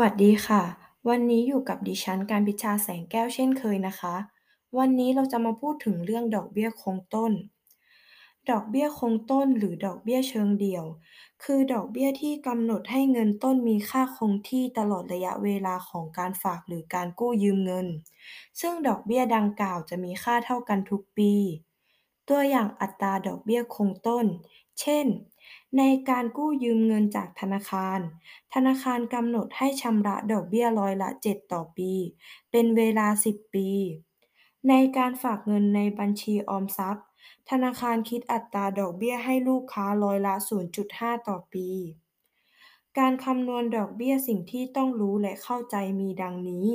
วัสดีค่ะ วันนี้อยู่กับดิฉัน การพิชา แสงแก้ว เช่นเคยนะคะ วันนี้เราจะมาพูดถึงเรื่องดอกเบี้ยคงต้น ดอกเบี้ยคงต้น หรือดอกเบี้ยเชิงเดี่ยว คือดอกเบี้ยที่กำหนดให้เงินต้นมีค่าคงที่ตลอดระยะเวลาของการฝากหรือการกู้ยืมเงิน ซึ่งดอกเบี้ยดังกล่าวจะมีค่าเท่ากันทุกปี ตัวอย่างอัตราดอกเบี้ยคงต้น เช่น ในการกู้ยืมเงินจากธนาคาร ธนาคารกำหนดให้ชำระดอกเบี้ยร้อยละ 7 ต่อปี เป็นเวลา 10 ปี ในการฝากเงินในบัญชีออมทรัพย์ ธนาคารคิดอัตราดอกเบี้ยให้ลูกค้าร้อยละ 0.5 ต่อปี การคำนวณดอกเบี้ยสิ่งที่ต้องรู้และเข้าใจมีดังนี้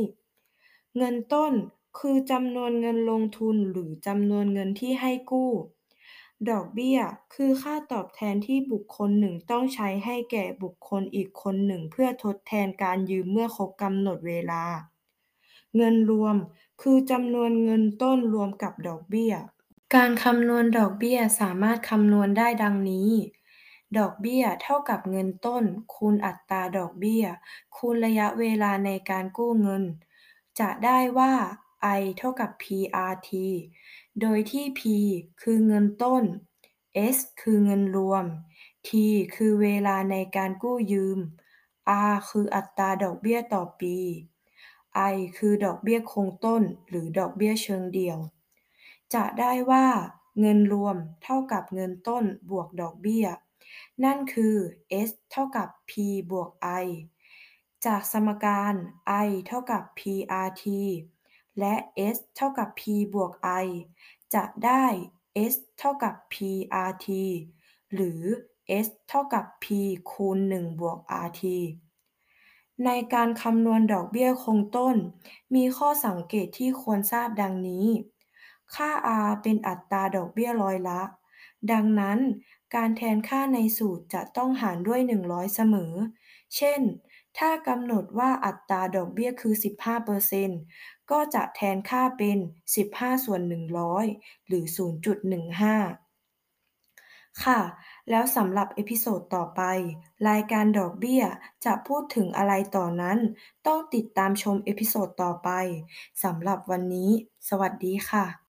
เงินต้นคือจำนวนเงินลงทุนหรือจำนวนเงินที่ให้กู้ ดอกเบี้ย คือค่าตอบแทนที่บุคคลหนึ่งต้องใช้ให้แก่บุคคลอีกคนหนึ่งเพื่อทดแทนการยืมเมื่อครบกำหนดเวลา เงินรวม คือจำนวนเงินต้นรวมกับดอกเบี้ย การคำนวณดอกเบี้ยสามารถคำนวณได้ดังนี้ ดอกเบี้ยเท่ากับเงินต้น คูณอัตราดอกเบี้ย คูณระยะเวลาในการกู้เงิน จะได้ว่า I เท่ากับ PRT โดยที่ P คือเงินต้น S คือเงินรวม T คือเวลาในการกู้ยืม R คืออัตราดอกเบี้ยต่อปี I คือดอกเบี้ยคงต้น หรือดอกเบี้ยเชิงเดี่ยว จะได้ว่า เงินรวมเท่ากับเงินต้นบวกดอกเบี้ย นั่นคือ S เท่ากับ P บวก I จากสมการ I เท่ากับ PRT และ S เท่ากับ P บวก I จะได้ S เท่ากับ PRT หรือ S เท่ากับ P คูณ 1 บวก RT ในการคำนวณดอกเบี้ยคงต้น มีข้อสังเกตที่ควรทราบดังนี้ ค่า R เป็นอัตราดอกเบี้ยร้อยละ ดังนั้นการแทนค่าในสูตรจะต้องหารด้วย 100 เสมอ เช่น ถ้ากำหนดว่าอัตราดอกเบี้ยคือ 15% ก็จะแทนค่าเป็น 15 ส่วน 100 หรือ 0.15 ค่ะ แล้วสำหรับ episode ต่อไป รายการดอกเบี้ยจะพูดถึงอะไรต่อนั้น ต้องติดตามชม episode ต่อไป สำหรับวันนี้ สวัสดีค่ะ